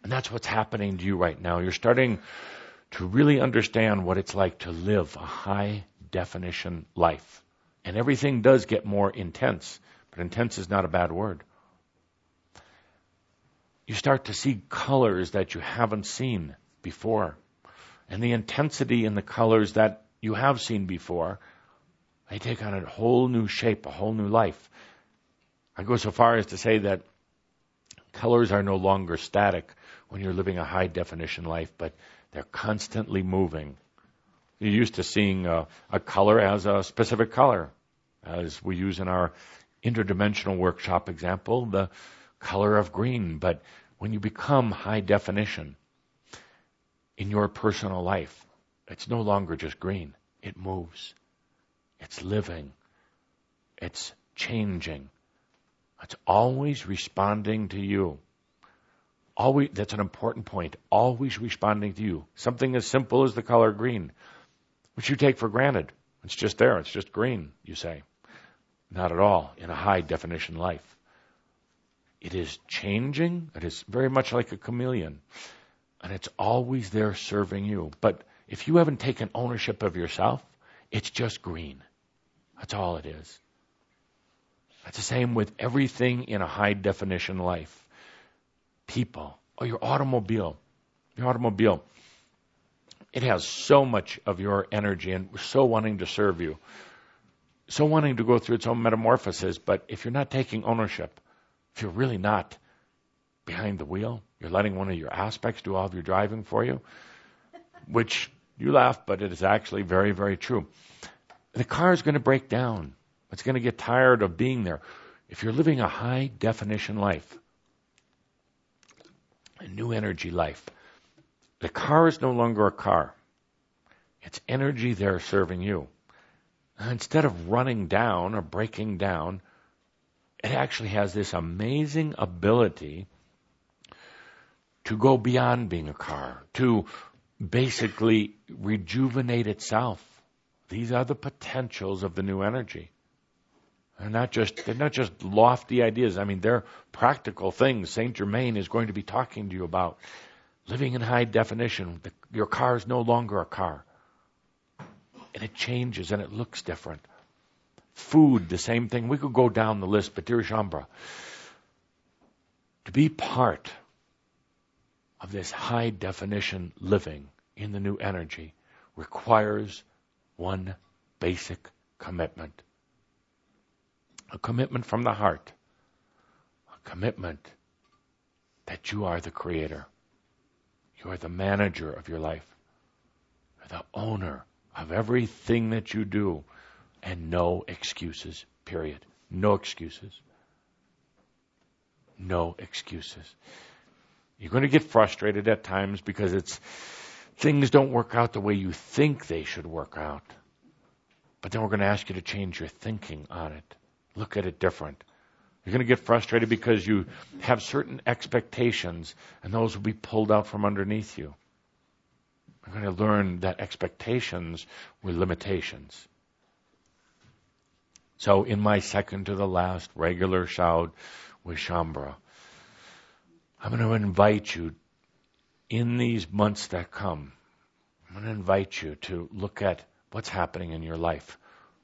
that's what's happening to you right now. You're starting to really understand what it's like to live a high definition life. And everything does get more intense, but intense is not a bad word. You start to see colors that you haven't seen before. And the intensity in the colors that you have seen before they take on a whole new shape, a whole new life. I go so far as to say that colors are no longer static when you're living a high definition life, but they're constantly moving. You're used to seeing a, a color as a specific color, as we use in our interdimensional workshop example, the color of green. But when you become high definition in your personal life, it's no longer just green. It moves. It's living. It's changing. It's always responding to you. Always, that's an important point. Always responding to you. Something as simple as the color green, which you take for granted. It's just there. It's just green, you say. Not at all in a high definition life. It is changing. It is very much like a chameleon. And it's always there serving you. But if you haven't taken ownership of yourself, it's just green. That's all it is. That's the same with everything in a high definition life. People, or your automobile. Your automobile. It has so much of your energy and so wanting to serve you. So wanting to go through its own metamorphosis, but if you're not taking ownership, if you're really not behind the wheel, you're letting one of your aspects do all of your driving for you, which you laugh, but it is actually very, very true the car is going to break down. It's going to get tired of being there. If you're living a high definition life, a new energy life, the car is no longer a car. It's energy there serving you. Instead of running down or breaking down, it actually has this amazing ability to go beyond being a car, to basically rejuvenate itself these are the potentials of the new energy. They're not just they're not just lofty ideas. I mean, they're practical things. Saint Germain is going to be talking to you about living in high definition. The, your car is no longer a car, and it changes and it looks different. Food, the same thing. We could go down the list, but dear Shaumbra, to be part of this high definition living in the new energy requires one basic commitment. A commitment from the heart. A commitment that you are the creator. You are the manager of your life. You're the owner of everything that you do. And no excuses, period. No excuses. No excuses. You're going to get frustrated at times because it's things don't work out the way you think they should work out. But then we're going to ask you to change your thinking on it. Look at it different. You're going to get frustrated because you have certain expectations and those will be pulled out from underneath you. You're going to learn that expectations were limitations. So in my second to the last regular shoud with Shaumbra, I'm going to invite you in these months that come. I'm going to invite you to look at what's happening in your life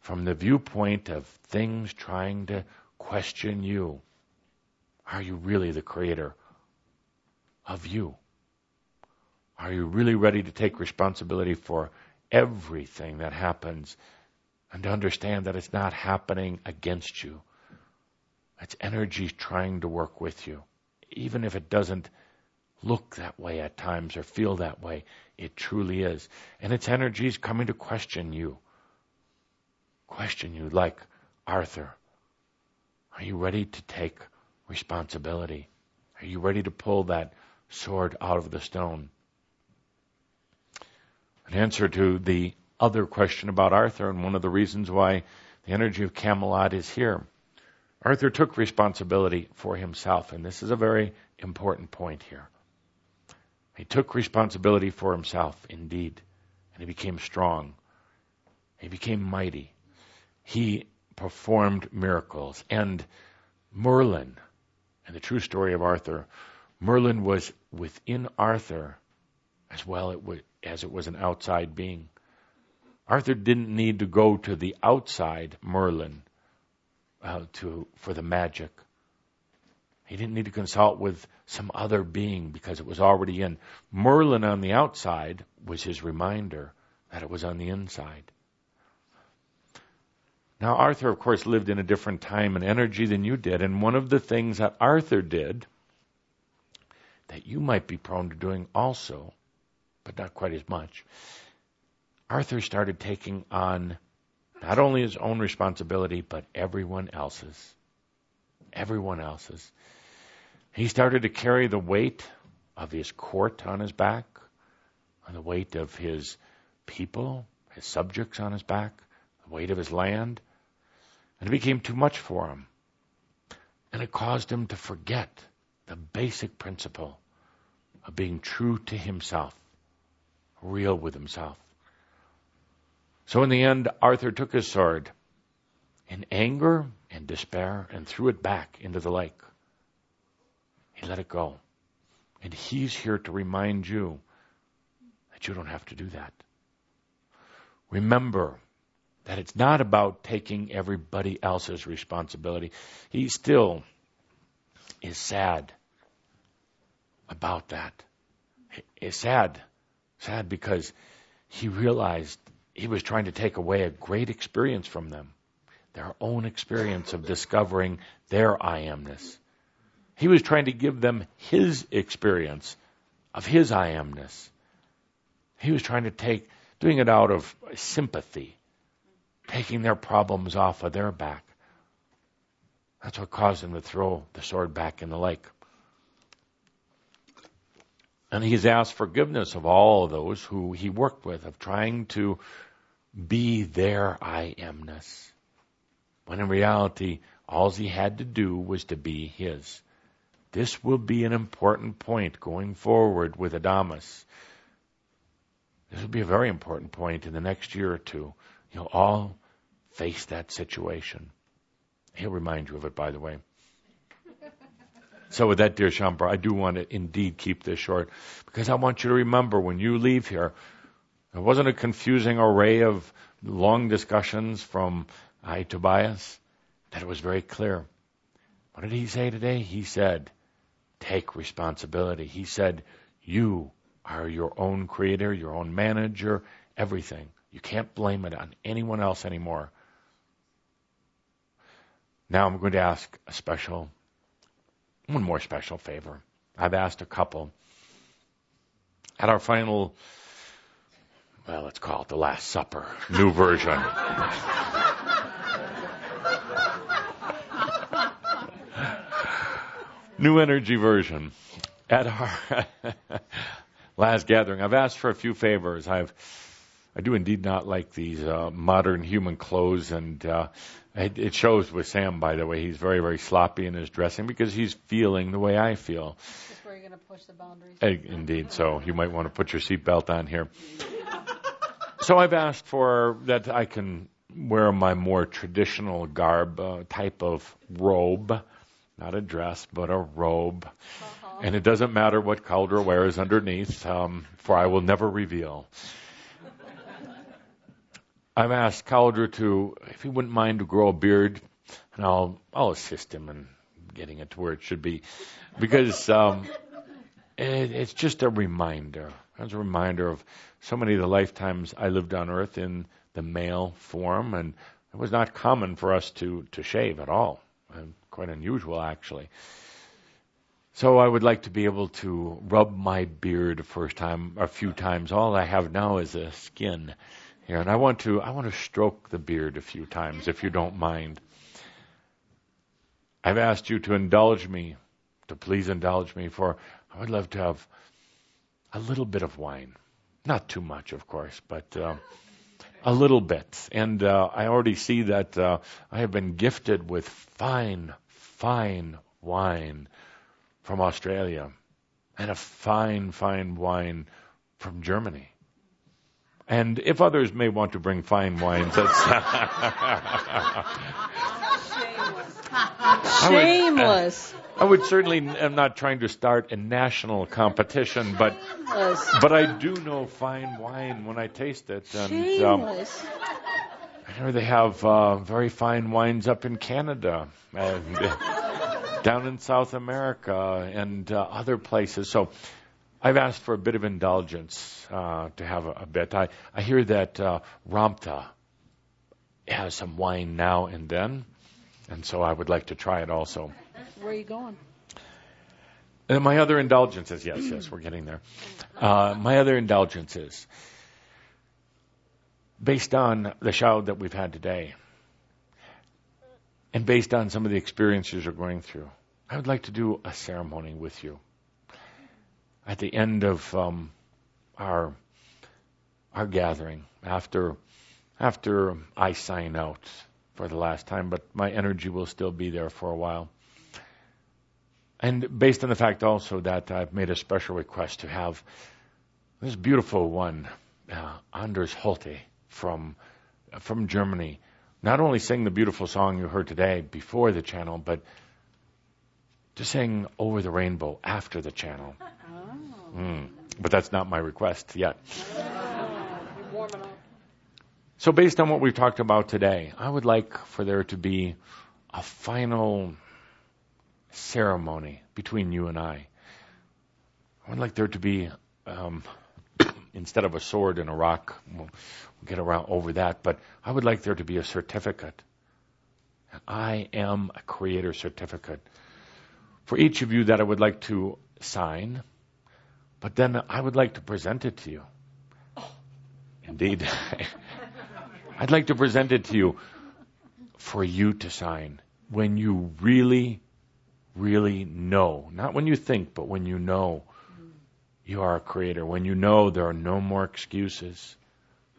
from the viewpoint of things trying to question you. Are you really the creator of you? Are you really ready to take responsibility for everything that happens and to understand that it's not happening against you? It's energy trying to work with you. Even if it doesn't look that way at times or feel that way, it truly is. And its energy coming to question you. Question you like Arthur. Are you ready to take responsibility? Are you ready to pull that sword out of the stone? An answer to the other question about Arthur and one of the reasons why the energy of Camelot is here. Arthur took responsibility for himself, and this is a very important point here. He took responsibility for himself, indeed, and he became strong. He became mighty. He performed miracles. And Merlin, and the true story of Arthur, Merlin was within Arthur as well as it was an outside being. Arthur didn't need to go to the outside Merlin uh, to for the magic. He didn't need to consult with some other being because it was already in. Merlin on the outside was his reminder that it was on the inside. Now, Arthur, of course, lived in a different time and energy than you did, and one of the things that Arthur did that you might be prone to doing also, but not quite as much, Arthur started taking on not only his own responsibility, but everyone else's. Everyone else's. He started to carry the weight of his court on his back, and the weight of his people, his subjects on his back, the weight of his land. And it became too much for him. And it caused him to forget the basic principle of being true to himself, real with himself. So in the end, Arthur took his sword in anger and despair and threw it back into the lake. He let it go. And he's here to remind you that you don't have to do that. Remember that it's not about taking everybody else's responsibility. He still is sad about that. He's sad. Sad because he realized he was trying to take away a great experience from them, their own experience of discovering their I amness. He was trying to give them his experience of his I amness. He was trying to take, doing it out of sympathy, taking their problems off of their back. That's what caused him to throw the sword back in the lake. And he's asked forgiveness of all of those who he worked with, of trying to be their I amness. When in reality, all he had to do was to be his. This will be an important point going forward with Adamus. This will be a very important point in the next year or two. You'll all face that situation. He'll remind you of it, by the way. So with that, dear Shaumbra, I do want to indeed keep this short because I want you to remember when you leave here, it wasn't a confusing array of long discussions from I, Tobias, that it was very clear. What did he say today? He said, take responsibility. He said, you are your own creator, your own manager, everything. You can't blame it on anyone else anymore. Now I'm going to ask a special, one more special favor. I've asked a couple. At our final well, let's call it the Last Supper, new version. new energy version. At our last gathering, I've asked for a few favors. I've I do indeed not like these uh, modern human clothes, and uh, it, it shows with Sam. By the way, he's very very sloppy in his dressing because he's feeling the way I feel. Just where you're going to push the boundaries. Indeed, so you might want to put your seatbelt on here. So I've asked for that I can wear my more traditional garb, uh, type of robe, not a dress, but a robe. Uh-huh. And it doesn't matter what Cauldre wears underneath, um, for I will never reveal. I've asked Cauldre to, if he wouldn't mind, to grow a beard, and I'll I'll assist him in getting it to where it should be, because um, it, it's just a reminder. It's a reminder of so many of the lifetimes I lived on Earth in the male form, and it was not common for us to to shave at all, quite unusual actually. So I would like to be able to rub my beard a first time, a few times. All I have now is a skin here, and I want to I want to stroke the beard a few times, if you don't mind. I've asked you to indulge me, to please indulge me, for I would love to have a little bit of wine, not too much, of course, but. Uh, a little bit. And uh, I already see that uh, I have been gifted with fine, fine wine from Australia and a fine, fine wine from Germany. And if others may want to bring fine wines, that's. Shameless. I would certainly, I'm not trying to start a national competition, but Shameless. but I do know fine wine when I taste it. And um, Shameless. I know they have uh, very fine wines up in Canada and down in South America and uh, other places. So I've asked for a bit of indulgence uh, to have a, a bit. I, I hear that uh, Ramtha has some wine now and then, and so I would like to try it also. Where are you going? And my other indulgences, yes, yes, we're getting there. Uh, my other indulgences, based on the show that we've had today, and based on some of the experiences you're going through, I would like to do a ceremony with you. At the end of um, our our gathering, after after I sign out for the last time, but my energy will still be there for a while. And based on the fact also that I've made a special request to have this beautiful one, uh, Anders Holte from from Germany, not only sing the beautiful song you heard today before the channel, but to sing "Over the Rainbow" after the channel. Mm. But that's not my request yet. You're warming up. So, based on what we've talked about today, I would like for there to be a final ceremony between you and I. I would like there to be, um, instead of a sword and a rock, we'll, we'll get around over that, but I would like there to be a certificate. I am a creator certificate. For each of you that I would like to sign, but then I would like to present it to you. Indeed. I'd like to present it to you for you to sign when you really, really know. Not when you think, but when you know you are a creator. When you know there are no more excuses.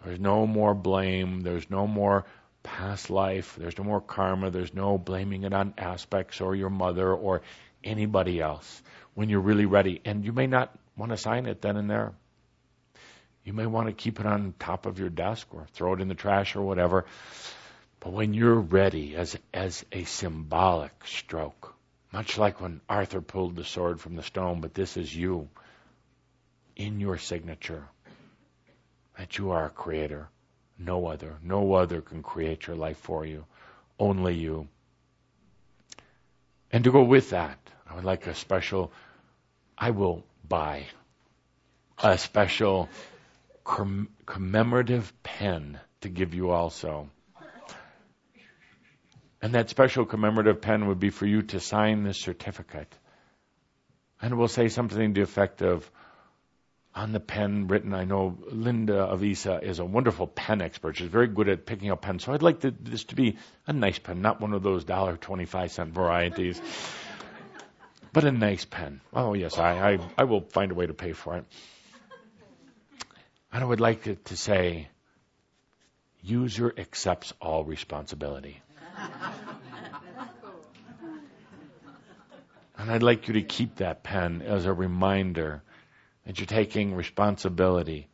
There's no more blame. There's no more past life. There's no more karma. There's no blaming it on aspects or your mother or anybody else. When you're really ready. And you may not want to sign it then and there. You may want to keep it on top of your desk or throw it in the trash or whatever. But when you're ready as as a symbolic stroke, much like when Arthur pulled the sword from the stone, but this is you in your signature that you are a creator. No other. No other can create your life for you. Only you. And to go with that, I would like a special, I will buy a special comm- commemorative pen to give you also. And that special commemorative pen would be for you to sign this certificate. And it will say something to the effect of, on the pen written, I know Linda of Eesa is a wonderful pen expert. She's very good at picking up pens. So I'd like to, this to be a nice pen, not one of those dollar twenty-five cent varieties. But a nice pen. Oh yes, I, I, I will find a way to pay for it. And I would like it to say, user accepts all responsibility. and I'd like you to keep that pen as a reminder that you're taking responsibility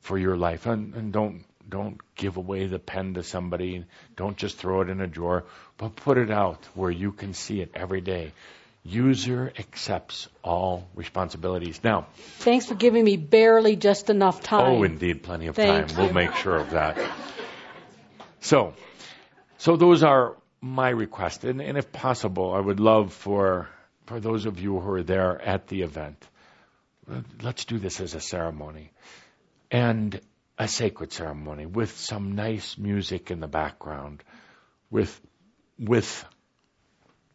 for your life. And, and don't don't give away the pen to somebody. Don't just throw it in a drawer, but put it out where you can see it every day. User accepts all responsibilities. Now, thanks for giving me barely just enough time. Oh, indeed, plenty of Thank time. you. We'll make sure of that. So, so those are my requests, and, and if possible, I would love for for those of you who are there at the event, let's do this as a ceremony, and a sacred ceremony with some nice music in the background, with with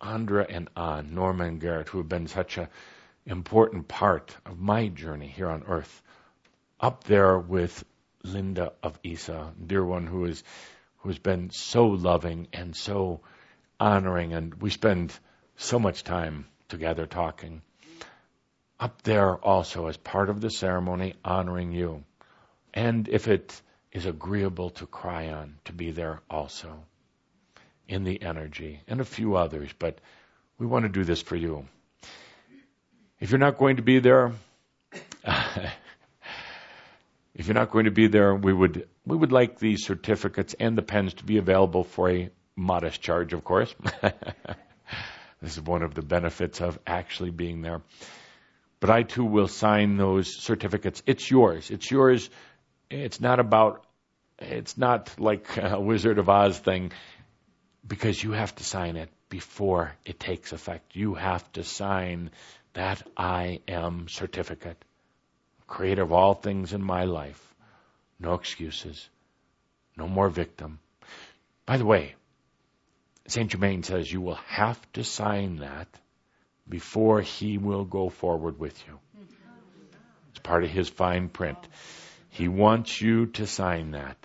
Andra and uh, An, Norma and Garrett, who have been such an important part of my journey here on earth, up there with Linda of Eesa, dear one who is who has been so loving and so honoring, and we spend so much time together talking. Up there also as part of the ceremony, honoring you. And if it is agreeable to Kryon, to be there also in the energy, and a few others, but we want to do this for you. If you're not going to be there, if you're not going to be there, we would we would like the certificates and the pens to be available for a modest charge, of course. this is one of the benefits of actually being there. But I too will sign those certificates. It's yours. It's yours. It's not about. It's not like a Wizard of Oz thing because you have to sign it before it takes effect. You have to sign that I am certificate. Creator of all things in my life. No excuses. No more victim. By the way, St. Germain says you will have to sign that before he will go forward with you. It's part of his fine print. He wants you to sign that.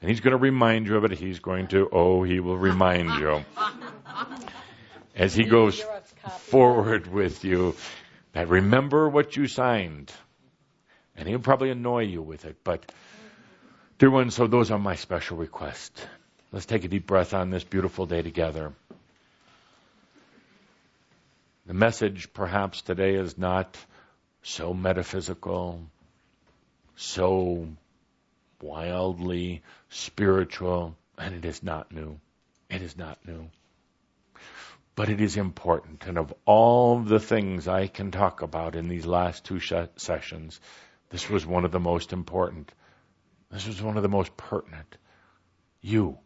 And he's going to remind you of it. He's going to, oh, he will remind you. As he goes forward with you, that remember what you signed. And he'll probably annoy you with it. But, dear ones, so those are my special requests. Let's take a deep breath on this beautiful day together. The message perhaps today is not so metaphysical, so wildly spiritual, and it is not new. It is not new. But it is important. And of all the things I can talk about in these last two sh- sessions, this was one of the most important. This was one of the most pertinent. You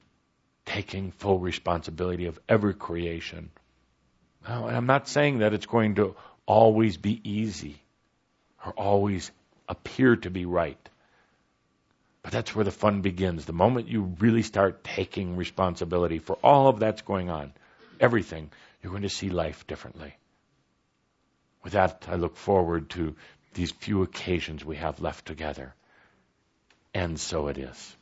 taking full responsibility of every creation. Now, I'm not saying that it's going to always be easy or always appear to be right. But that's where the fun begins. The moment you really start taking responsibility for all of that's going on, everything, you're going to see life differently. With that, I look forward to these few occasions we have left together. And so it is.